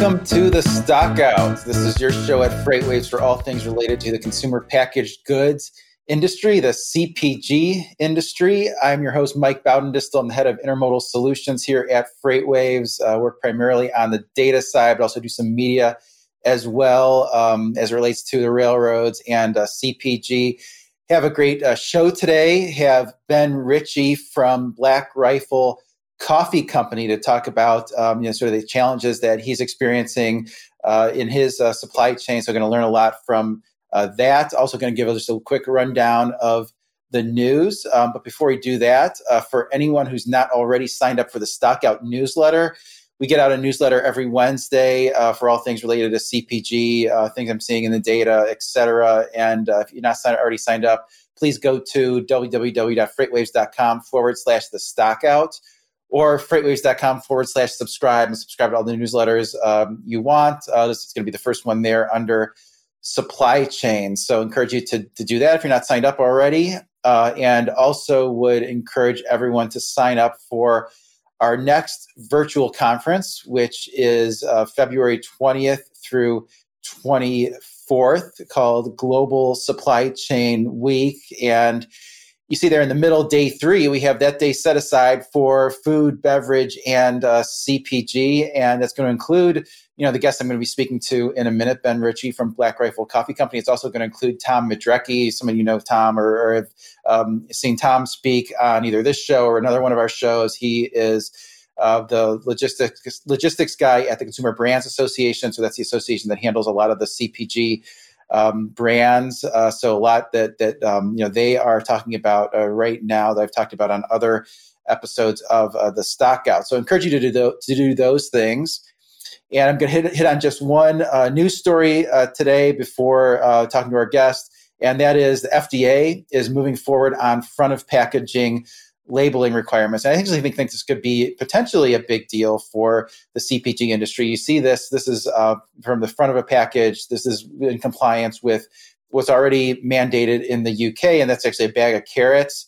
Welcome to the Stockout. This is your show at FreightWaves for all things related to the consumer packaged goods industry, the CPG industry. I'm your host, Mike Baudendistel. I'm the head of intermodal solutions here at FreightWaves. Uh, work primarily on the data side, but also do some media as well um, as relates to the railroads and uh, CPG. Have a great uh, show today. Have Ben Richey from Black Rifle Coffee Company to talk about um, you know sort of the challenges that he's experiencing uh, in his uh, supply chain. So, we're going to learn a lot from uh, that. Also, going to give us just a quick rundown of the news. Um, but before we do that, uh, for anyone who's not already signed up for the Stockout newsletter, we get out a newsletter every Wednesday uh, for all things related to CPG, uh, things I'm seeing in the data, et cetera. And if you're not signed, already signed up, please go to www.freightwaves.com forward slash the stockout or freightwaves.com forward slash subscribe and subscribe to all the newsletters um, you want. Uh, this is going to be the first one there under supply chain. So encourage you to, to do that if you're not signed up already. Uh, and also would encourage everyone to sign up for our next virtual conference, which is uh, February 20th through 24th, called Global Supply Chain Week. And you see there in the middle, day three, we have that day set aside for food, beverage, and uh, CPG, and that's going to include, you know, the guest I'm going to be speaking to in a minute, Ben Richey from Black Rifle Coffee Company. It's also going to include Tom Madrecki. Some of you know Tom or, or have um, seen Tom speak on either this show or another one of our shows. He is uh, the logistics logistics guy at the Consumer Brands Association. So that's the association that handles a lot of the CPG um, brands. Uh, so a lot that that um, you know they are talking about uh, right now that I've talked about on other episodes of uh, the Stockout. So I encourage you to do to do those things. And I'm going to hit hit on just one uh, news story uh, today before uh, talking to our guest, and that is the FDA is moving forward on front of packaging labeling requirements. And I actually think, think this could be potentially a big deal for the CPG industry. You see this, this is uh, from the front of a package, this is in compliance with what's already mandated in the UK, and that's actually a bag of carrots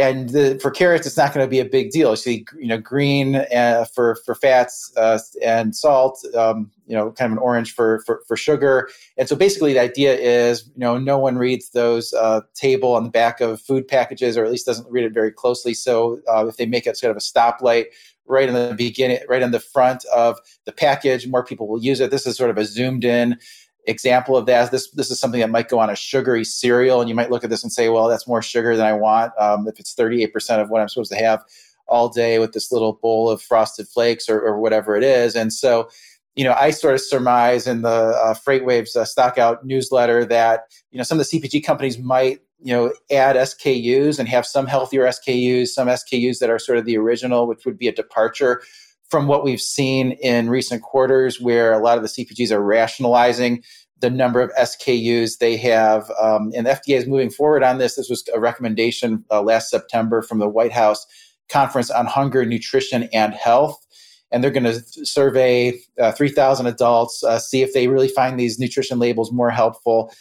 and the, for carrots, it's not going to be a big deal. You see, you know, green uh, for for fats uh, and salt. Um, you know, kind of an orange for, for for sugar. And so basically, the idea is, you know, no one reads those uh, table on the back of food packages, or at least doesn't read it very closely. So uh, if they make it sort of a stoplight right in the beginning, right in the front of the package, more people will use it. This is sort of a zoomed in example of that. This this is something that might go on a sugary cereal, and you might look at this and say, "Well, that's more sugar than I want." Um, if it's thirty eight percent of what I'm supposed to have all day with this little bowl of frosted flakes or, or whatever it is, and so you know, I sort of surmise in the uh, FreightWaves uh, Stockout newsletter that you know some of the CPG companies might you know add SKUs and have some healthier SKUs, some SKUs that are sort of the original, which would be a departure from what we've seen in recent quarters, where a lot of the CPGs are rationalizing the number of SKUs they have. Um, and the FDA is moving forward on this. This was a recommendation uh, last September from the White House Conference on Hunger, Nutrition, and Health. And they're going to survey uh, 3,000 adults, uh, see if they really find these nutrition labels more helpful.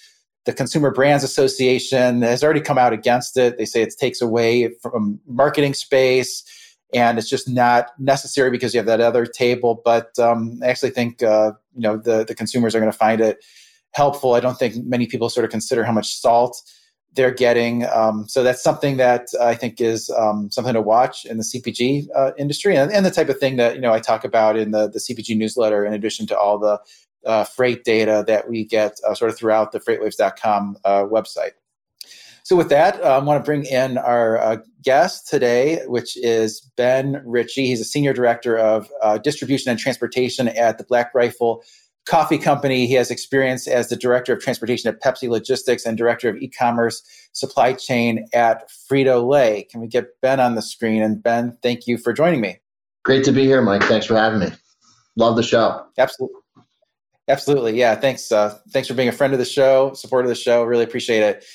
The Consumer Brands Association has already come out against it. They say it takes away from marketing space and it's just not necessary because you have that other table. But um, I actually think uh, you know the the consumers are going to find it helpful. I don't think many people sort of consider how much salt they're getting. Um, so that's something that I think is um, something to watch in the CPG uh, industry, and, and, the type of thing that you know I talk about in the the CPG newsletter, in addition to all the uh, freight data that we get uh, sort of throughout the FreightWaves.com uh, website. So, with that, uh, I want to bring in our uh, guest today, which is Ben Richey. He's a senior director of uh, distribution and transportation at the Black Rifle Coffee Company. He has experience as the director of transportation at Pepsi Logistics and director of e-commerce supply chain at Frito Lay. Can we get Ben on the screen? And Ben, thank you for joining me. Great to be here, Mike. Thanks for having me. Love the show. Absolutely. Absolutely. Yeah. Thanks. Uh, thanks for being a friend of the show, supporter of the show. Really appreciate it.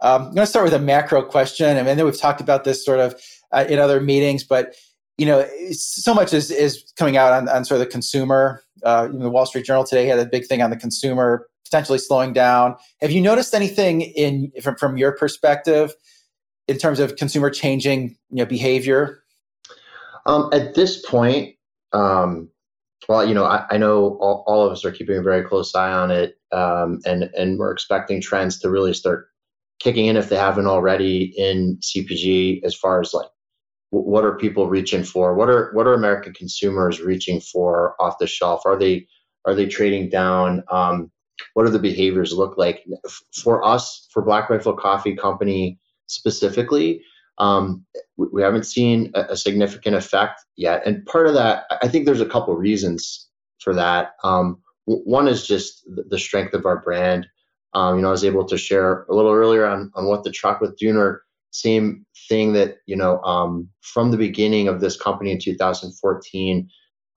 Um, I'm going to start with a macro question. Mean, I know we've talked about this sort of uh, in other meetings, but you know, so much is, is coming out on, on sort of the consumer. Uh, the Wall Street Journal today had a big thing on the consumer potentially slowing down. Have you noticed anything in from, from your perspective in terms of consumer changing you know, behavior? Um, at this point, um, well, you know, I, I know all, all, of us are keeping a very close eye on it, um, and and we're expecting trends to really start kicking in if they haven't already in CPG as far as like what are people reaching for? What are what are American consumers reaching for off the shelf? Are they are they trading down? Um, what do the behaviors look like for us for Black Rifle Coffee Company specifically? Um, we, haven't seen a, significant effect yet, and part of that, I think, there's a couple reasons for that. Um, one is just the strength of our brand. Um, you know, I was able to share a little earlier on on what the truck with Dooner same thing that you know um, from the beginning of this company in 2014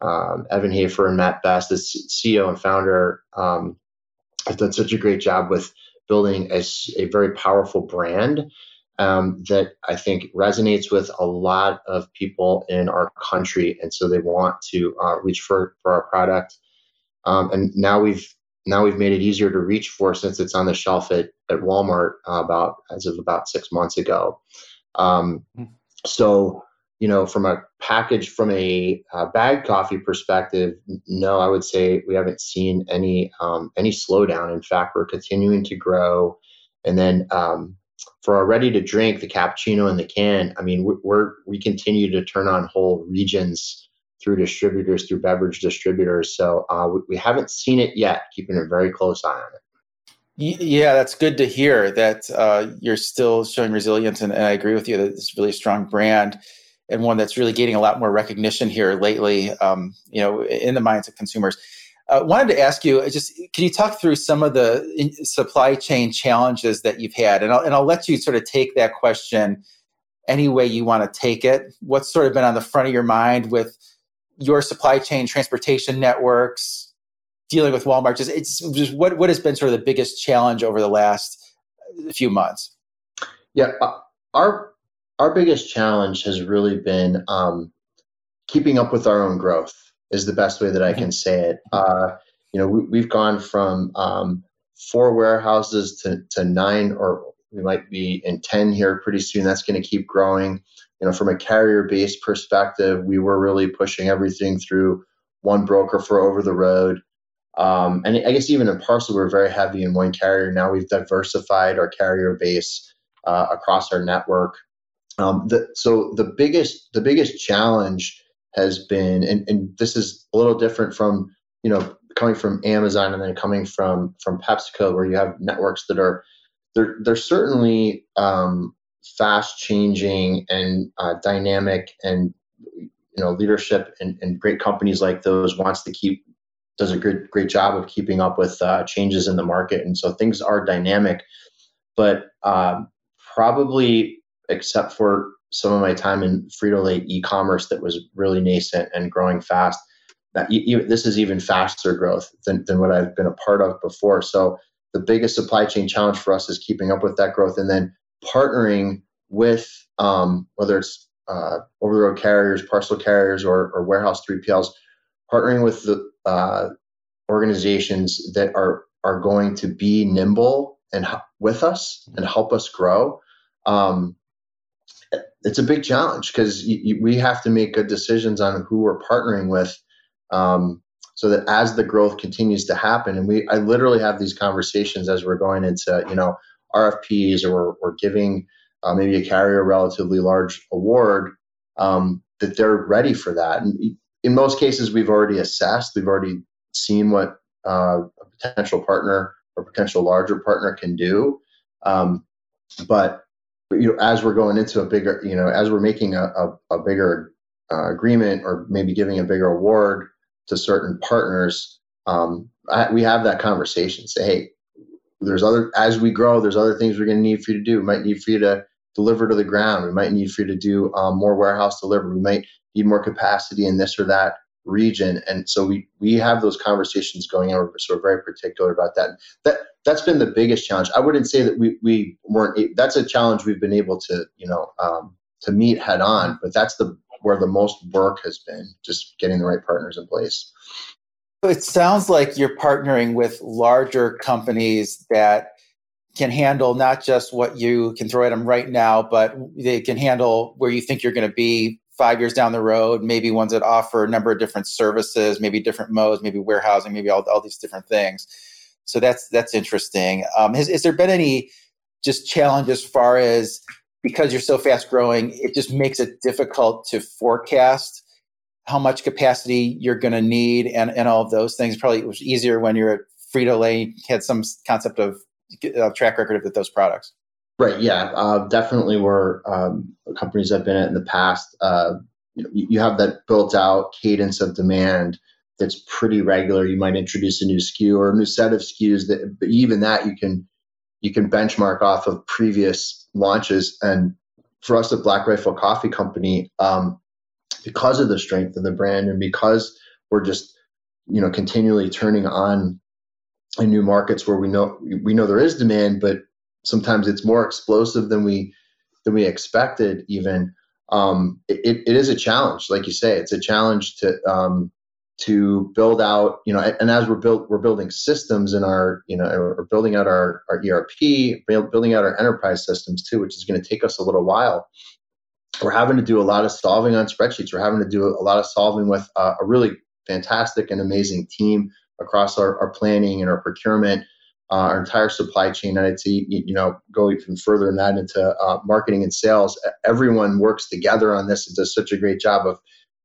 um, evan hafer and matt best the ceo and founder um, have done such a great job with building a, a very powerful brand um, that i think resonates with a lot of people in our country. And so they want to uh, reach for, for our product. Um, and now we've now we've made it easier to reach for since it's on the shelf at, at Walmart uh, about as of about six months ago. Um, hmm. so, you know, from a package, from a uh, bag coffee perspective, no, I would say we haven't seen any um, any slowdown. In fact, we're continuing to grow. And then um, for our ready to drink, the cappuccino in the can, I mean, we're we continue to turn on whole regions through distributors, through beverage distributors. So uh, we, we, haven't seen it yet, keeping a very close eye on it. Yeah, that's good to hear that uh, you're still showing resilience. And, and, I agree with you that it's really strong brand and one that's really gaining a lot more recognition here lately, um, you know, in the minds of consumers. Uh, wanted to ask you, just can you talk through some of the supply chain challenges that you've had? And I'll, and I'll let you sort of take that question any way you want to take it. What's sort of been on the front of your mind with your supply chain transportation networks dealing with walmart just it's just what, what has been sort of the biggest challenge over the last few months? Yeah uh, our our biggest challenge has really been um, keeping up with our own growth is the best way that i mm-hmm. can say it. Uh, you know we, have gone from um, four warehouses to, to nine or we might be in 10 here pretty soon. That's going to keep growing you know, from a carrier based perspective, we were really pushing everything through one broker for over the road. Um, and I guess even in parcel, we're very heavy in one carrier. Now we've diversified our carrier base uh, across our network. Um, the, so the biggest the biggest challenge has been, and, and this is a little different from you know coming from Amazon and then coming from from PepsiCo, where you have networks that are they're they're certainly um, fast changing and uh, dynamic and you know leadership and, and, great companies like those wants to keep does a great great job of keeping up with uh, changes in the market. And so things are dynamic but um, probably except for some of my time in Frito-Lay e-commerce that was really nascent and growing fast that this is even faster growth than, than what I've been a part of before. So the biggest supply chain challenge for us is keeping up with that growth. And then partnering with um, whether it's uh, over the road carriers, parcel carriers, or, or warehouse 3PLs, partnering with the uh, organizations that are are going to be nimble and with us and help us grow. Um, it's a big challenge because we have to make good decisions on who we're partnering with, um, so that as the growth continues to happen, and we I literally have these conversations as we're going into you know RFPs or giving uh, maybe a carrier a relatively large award, um, that they're ready for that. And in most cases, we've already assessed, we've already seen what uh, a potential partner or potential larger partner can do. Um, but you know, as we're going into a bigger, you know, as we're making a, a, a bigger uh, agreement or maybe giving a bigger award to certain partners, um, I, we have that conversation. Say, hey, there's other as we grow there's other things we're going to need for you to do. We might need for you to deliver to the ground. We might need for you to do um, more warehouse delivery. We might need more capacity in this or that region. And so we we have those conversations going on so we're very particular about that. That that's been the biggest challenge. I wouldn't say that we we weren't that's a challenge we've been able to you know um, to meet head on but that's the where the most work has been just getting the right partners in place it sounds like you're partnering with larger companies that can handle not just what you can throw at them right now, but they can handle where you think you're going to be five years down the road, maybe ones that offer a number of different services, maybe different modes, maybe warehousing, maybe all, all these different things. So that's that's interesting. Um, has, has there been any just challenge as far as because you're so fast growing, it just makes it difficult to forecast how much capacity you're going to need and, and all of those things. Probably it was easier when you're at Frito Lay, had some concept of uh, track record of those products. Right. Yeah. Uh, definitely. Were um, companies I've been at in the past. Uh, you, know, you have that built out cadence of demand that's pretty regular. You might introduce a new SKU or a new set of SKUs that, but even that you can you can benchmark off of previous launches. And for us at Black Rifle Coffee Company, um, because of the strength of the brand and because we're just you know continually turning on in new markets where we know we know there is demand, but sometimes it's more explosive than we than we expected. Even um, it, it is a challenge, like you say, it's a challenge to um, to build out, you know, and as we're built, we're building systems in our, you know, we're building out our, our ERP, building out our enterprise systems too, which is going to take us a little while. We're having to do a lot of solving on spreadsheets. We're having to do a lot of solving with uh, a really fantastic and amazing team across our, our planning and our procurement, uh, our entire supply chain. And I'd you know, go even further than that into uh, marketing and sales. Everyone works together on this and does such a great job of,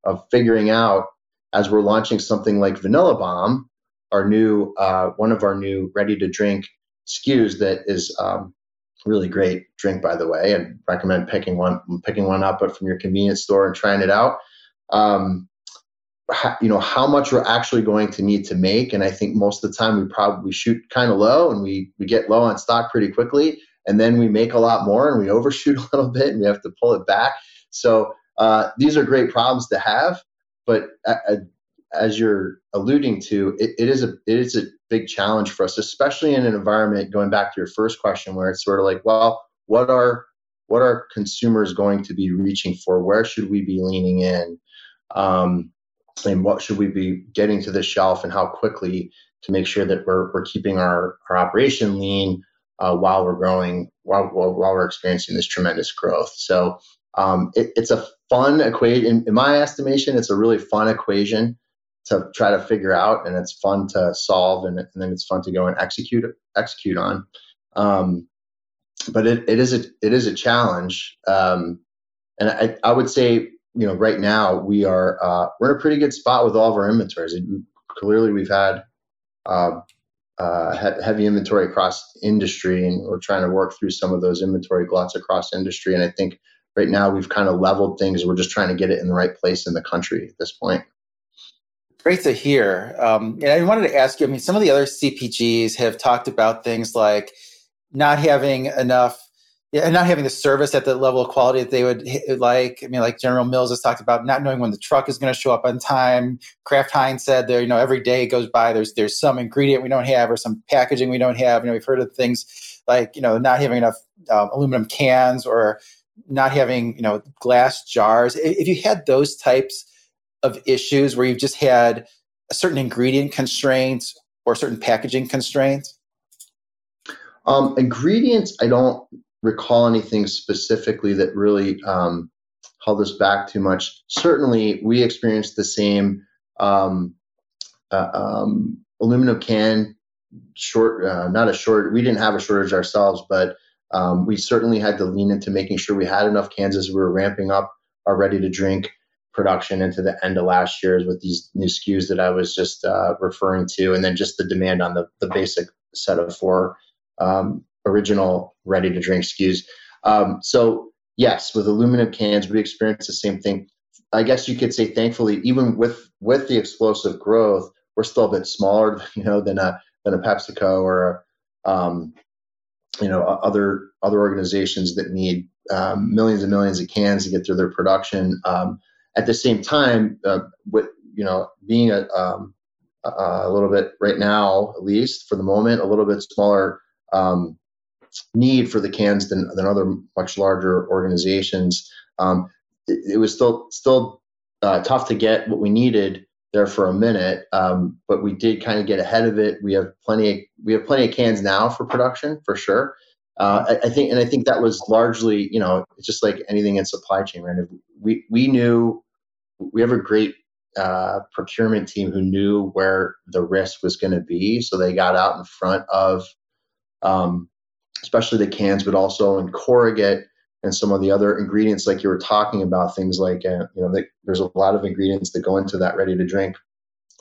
of figuring out as we're launching something like Vanilla Bomb, our new uh, one of our new ready to drink SKUs that is um, really great drink by the way, and recommend picking one picking one up from your convenience store and trying it out. Um, you know how much we're actually going to need to make and i think most of the time we probably shoot kind of low and we we get low on stock pretty quickly and then we make a lot more and we overshoot a little bit and we have to pull it back so uh, these are great problems to have but uh, uh, as you're alluding to, it, it is a it is a big challenge for us, especially in an environment. Going back to your first question, where it's sort of like, well, what are what are consumers going to be reaching for? Where should we be leaning in? Um, and what should we be getting to the shelf and how quickly to make sure that we're, we're keeping our, our operation lean uh, while we're growing, while, while, while, we're experiencing this tremendous growth. So um, it, it's a fun equation. In, in, my estimation, it's a really fun equation to try to figure out, and it's fun to solve, and, and then it's fun to go and execute execute on. Um, but it, it is a it is a challenge, um, and I, I would say you know right now we are uh, we're in a pretty good spot with all of our inventories. clearly, we've had uh, uh, heavy inventory across industry, and we're trying to work through some of those inventory gluts across industry. And I think right now we've kind of leveled things. We're just trying to get it in the right place in the country at this point. Great to hear. Um, and I wanted to ask you. I mean, some of the other CPGs have talked about things like not having enough and not having the service at the level of quality that they would like. I mean, like General Mills has talked about not knowing when the truck is going to show up on time. Kraft Heinz said there, you know, every day goes by, there's there's some ingredient we don't have or some packaging we don't have. You know, we've heard of things like you know not having enough um, aluminum cans or not having you know glass jars. If you had those types of issues where you've just had a certain ingredient constraints or certain packaging constraints? Um, ingredients, I don't recall anything specifically that really um, held us back too much. Certainly, we experienced the same um, uh, um, aluminum can short, uh, not a short. We didn't have a shortage ourselves, but um, we certainly had to lean into making sure we had enough cans as we were ramping up our ready to drink production into the end of last year with these new SKUs that I was just uh, referring to, and then just the demand on the, the basic set of four um, original ready to drink SKUs. Um, so yes, with aluminum cans, we experienced the same thing. I guess you could say, thankfully, even with with the explosive growth, we're still a bit smaller, you know, than a than a PepsiCo or um, you know other other organizations that need um, millions and millions of cans to get through their production. Um, at the same time, uh, with you know being a, um, a, little bit right now, at least for the moment, a little bit smaller um, need for the cans than, than other much larger organizations. Um, it, it, was still still uh, tough to get what we needed there for a minute, um, but we did kind of get ahead of it. We have plenty of, we have plenty of cans now for production for sure. uh, I, I, think, and I think that was largely, you know, it's just like anything in supply chain, right? We we knew we have a great uh, procurement team who knew where the risk was going to be, so they got out in front of, um, especially the cans, but also in corrugate and some of the other ingredients, like you were talking about, things like uh, you know, the, there's a lot of ingredients that go into that ready to drink.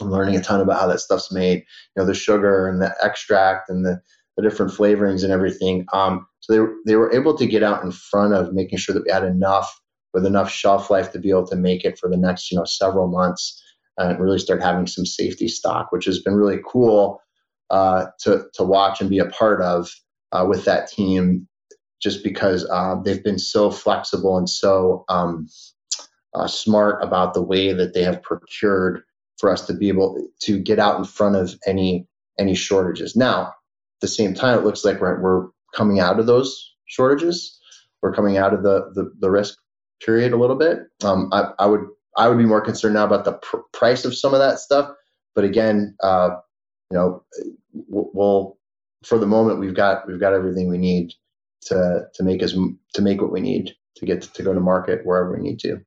I'm learning a ton about how that stuff's made. You know, the sugar and the extract and the the different flavorings and everything. Um, so they, they were able to get out in front of making sure that we had enough with enough shelf life to be able to make it for the next you know several months and really start having some safety stock, which has been really cool uh, to to watch and be a part of uh, with that team, just because uh, they've been so flexible and so um, uh, smart about the way that they have procured for us to be able to get out in front of any any shortages. Now, at the same time, it looks like we're, we're coming out of those shortages. We're coming out of the, the, the risk period a little bit. Um, I, I, would I would be more concerned now about the pr- price of some of that stuff. But again, uh, you know, we'll for the moment we've got we've got everything we need to to make us to make what we need to get to, to go to market wherever we need to.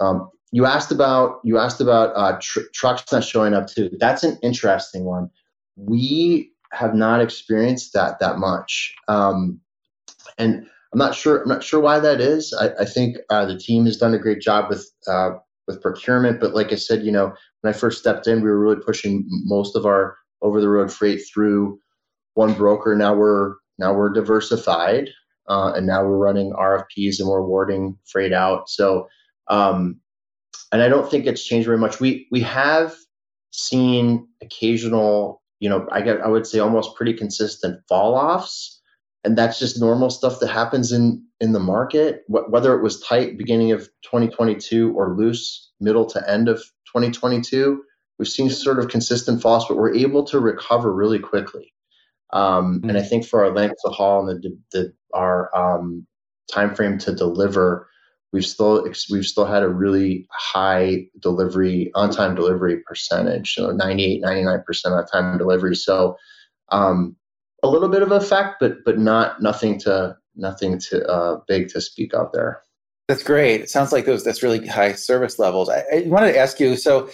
Um, you asked about you asked about uh, tr- trucks not showing up too. That's an interesting one. We have not experienced that that much. Um, and I'm not sure. I'm not sure why that is. I, I think uh, the team has done a great job with uh, with procurement. But like I said, you know, when I first stepped in, we were really pushing most of our over the road freight through one broker. Now we're now we're diversified, uh, and now we're running RFPs and we're awarding freight out. So, um, and I don't think it's changed very much. We we have seen occasional you know, I get I would say almost pretty consistent fall offs, and that's just normal stuff that happens in in the market. Wh- whether it was tight beginning of 2022 or loose middle to end of 2022, we've seen sort of consistent falls, but we're able to recover really quickly. Um, mm-hmm. And I think for our length of haul and the, the our um, time frame to deliver, we've still we've still had a really high delivery on time delivery percentage so 98 99% on time delivery so um, a little bit of effect but but not nothing to nothing to uh, big to speak of there. That's great. It sounds like those that's really high service levels. I, I wanted to ask you so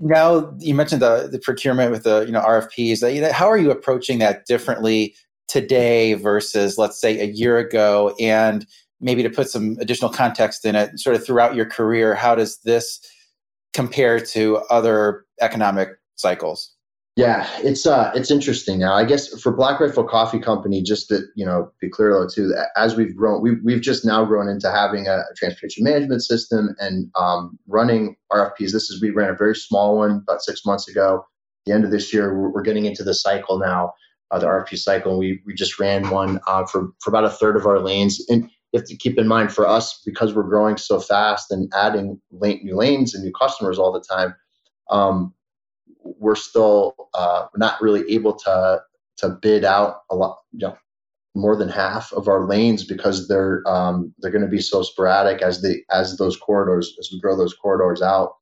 now you mentioned the the procurement with the you know RFPs how are you approaching that differently today versus let's say a year ago? And maybe to put some additional context in it, sort of throughout your career, how does this compare to other economic cycles? Yeah, it's uh, it's interesting now. I guess for Black Rifle Coffee Company, just to you know be clear though too, as we've grown, we've we've just now grown into having a, transportation management system and um, running RFPs. This is we ran a very small one about six months ago. the end of this year, we're, we're getting into the cycle now, uh, the RFP cycle. And we we just ran one uh, for for about a third of our lanes, and you have to keep in mind for us because we're growing so fast and adding lane, new lanes and new customers all the time. Um, we're still uh, not really able to to bid out a lot, you know, more than half of our lanes because they're um, they're going to be so sporadic as the as those corridors as we grow those corridors out.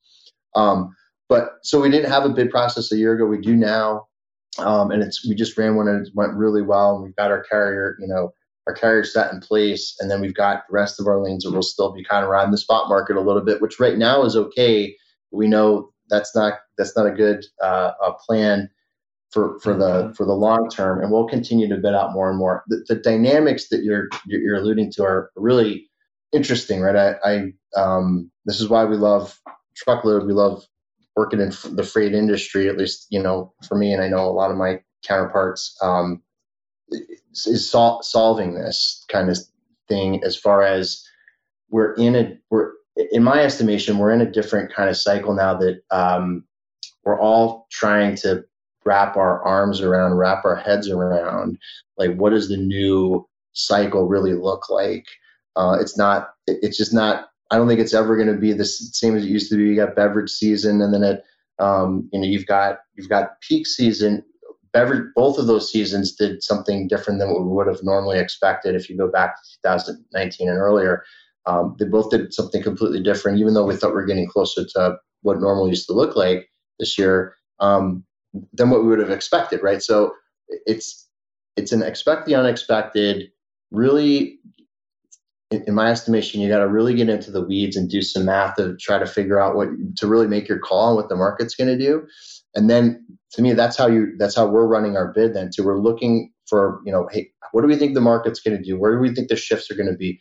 Um, but so we didn't have a bid process a year ago. We do now, um, and it's we just ran one and it went really well. And we've got our carrier, you know, our carrier set in place, and then we've got the rest of our lanes that will still be kind of riding the spot market a little bit, which right now is okay. We know that's not that's not a good uh, a plan for for the mm-hmm. for the long term, and we'll continue to bid out more and more. The, the dynamics that you're you're alluding to are really interesting, right? I, I um, this is why we love truckload. We love working in the freight industry, at least you know for me, and I know a lot of my counterparts. Um, is sol- solving this kind of thing as far as we're in a we're in my estimation we're in a different kind of cycle now that um, we're all trying to wrap our arms around wrap our heads around like what does the new cycle really look like? Uh, it's not it's just not i don't think it's ever going to be the same as it used to be. You got beverage season and then it um, you know you've got you've got peak season. Beverage, both of those seasons did something different than what we would have normally expected if you go back to 2019 and earlier. Um, they both did something completely different, even though we thought we were getting closer to what normal used to look like this year um, than what we would have expected, right? So it's it's an expect the unexpected. really in my estimation, you got to really get into the weeds and do some math to try to figure out what to really make your call on what the market's going to do. And then to me, that's how you that's how we're running our bid. Then, too, we're looking for you know, hey, what do we think the market's going to do? Where do we think the shifts are going to be?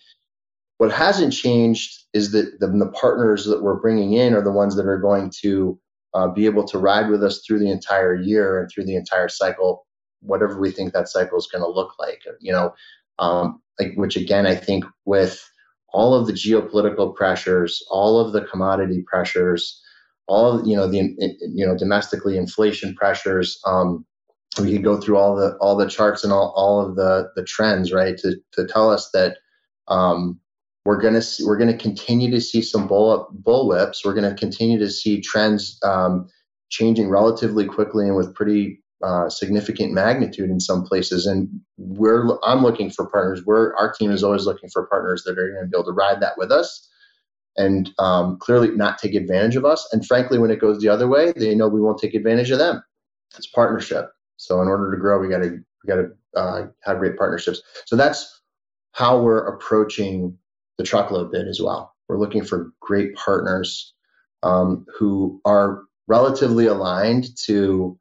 What hasn't changed is that the, the, partners that we're bringing in are the ones that are going to uh, be able to ride with us through the entire year and through the entire cycle, whatever we think that cycle is going to look like. You know, um, like which again, I think with all of the geopolitical pressures, all of the commodity pressures, all of, you know the you know domestically inflation pressures. Um, we could go through all the all the charts and all, all of the the trends, right, to to tell us that um, we're gonna we're gonna continue to see some bull bull whips. We're gonna continue to see trends um, changing relatively quickly and with pretty uh, significant magnitude in some places. And we're I'm looking for partners. We're our team is always looking for partners that are going to be able to ride that with us and um, clearly not take advantage of us. And frankly, when it goes the other way, they know we won't take advantage of them. It's partnership. So in order to grow, we got to we got to uh, have great partnerships. So that's how we're approaching the truckload bid as well. We're looking for great partners um, who are relatively aligned to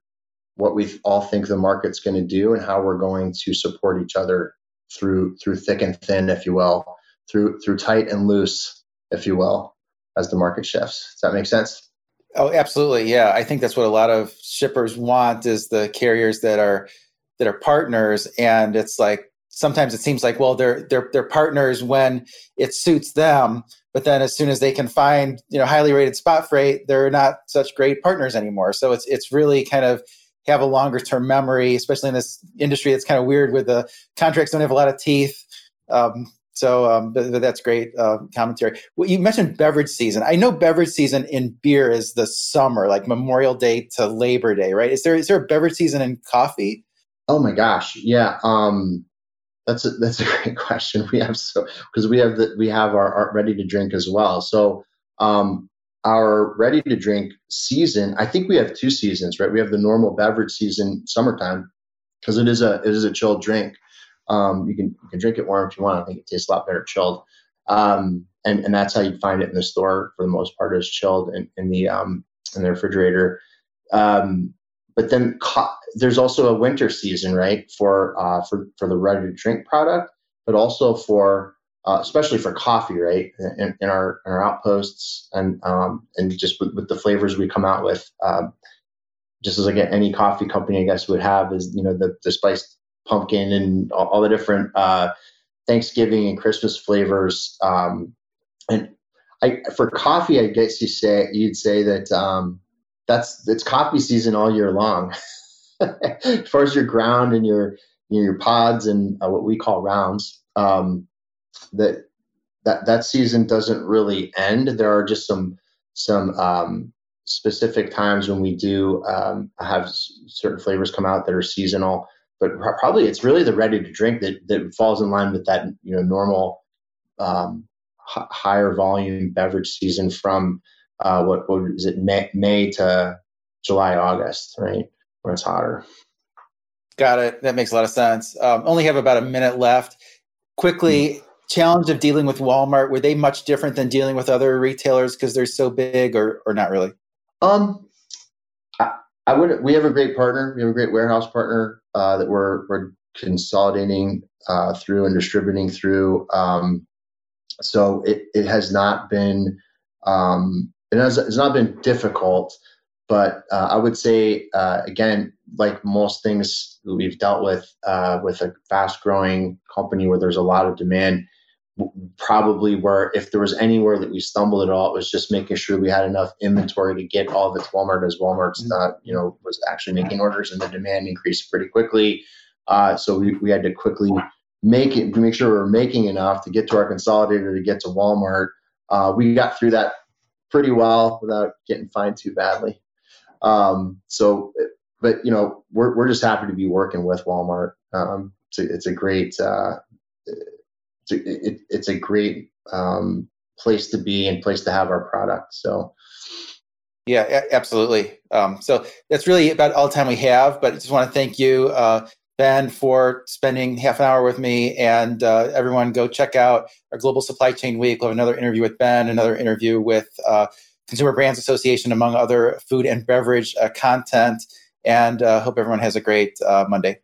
what we all think the market's going to do and how we're going to support each other through through thick and thin, if you will, through through tight and loose, if you will, as the market shifts. Does that make sense? Oh, absolutely. Yeah, I think that's what a lot of shippers want is the carriers that are that are partners, and it's like sometimes it seems like well they're they're they're partners when it suits them, but then as soon as they can find you know highly rated spot freight, they're not such great partners anymore. So it's it's really kind of have a longer term memory, especially in this industry that's kind of weird with the contracts don't have a lot of teeth. Um, so, um, but, but, that's great uh, commentary. Well, you mentioned beverage season. I know beverage season in beer is the summer, like Memorial Day to Labor Day, right? Is there is there a beverage season in coffee? Oh my gosh, yeah. Um, that's a, that's a great question. We have so because we have the we have our, our ready to drink as well. So um, our ready to drink season, I think we have two seasons, right? We have the normal beverage season, summertime, because it is a it is a chilled drink. Um, you can you can drink it warm if you want. I think it tastes a lot better chilled, um, and and that's how you find it in the store for the most part is chilled in, in the um, in the refrigerator. Um, but then there's also a winter season, right, for uh, for for the ready to drink product, but also for uh, especially for coffee, right? In, in, our in our outposts and um, and just with, with, the flavors we come out with, um, just as like any coffee company, I guess would have is you know the the spiced pumpkin and all, all the different uh, Thanksgiving and Christmas flavors. Um, and I for coffee, I guess you say you'd say that um, that's it's coffee season all year long. as far as your ground and your your pods and uh, what we call rounds. Um, that that that season doesn't really end. There are just some some um, specific times when we do um, have certain flavors come out that are seasonal. But probably it's really the ready to drink that that falls in line with that you know normal um, h- higher volume beverage season from uh, what, what is it May, May to July August right where it's hotter. Got it. That makes a lot of sense. Um, only have about a minute left. Quickly, challenge of dealing with Walmart were they much different than dealing with other retailers because they're so big, or or not really? Um, I, I would. We have a great partner. We have a great warehouse partner uh, that we're we're consolidating uh, through and distributing through. Um, so it it has not been um, it has it's not been difficult, but uh, I would say uh, again, like most things we've dealt with uh, with a fast growing company where there's a lot of demand, probably where if there was anywhere that we stumbled at all, it was just making sure we had enough inventory to get all of it to Walmart as Walmart's mm-hmm. uh, you know was actually making orders and the demand increased pretty quickly. Uh, so we, we had to quickly make it make sure we were making enough to get to our consolidator to get to Walmart. Uh, we got through that pretty well without getting fined too badly. Um, so, but you know, we're we're just happy to be working with Walmart. Um, it's, a, it's a great uh, it, it's a great um, place to be and place to have our product. So. Yeah, absolutely. Um, so that's really about all the time we have. But I just want to thank you, uh, Ben for spending half an hour with me. And uh, everyone, go check out our Global Supply Chain Week. We'll have another interview with Ben, another interview with uh, Consumer Brands Association, among other food and beverage uh, content. And uh, hope everyone has a great uh, Monday.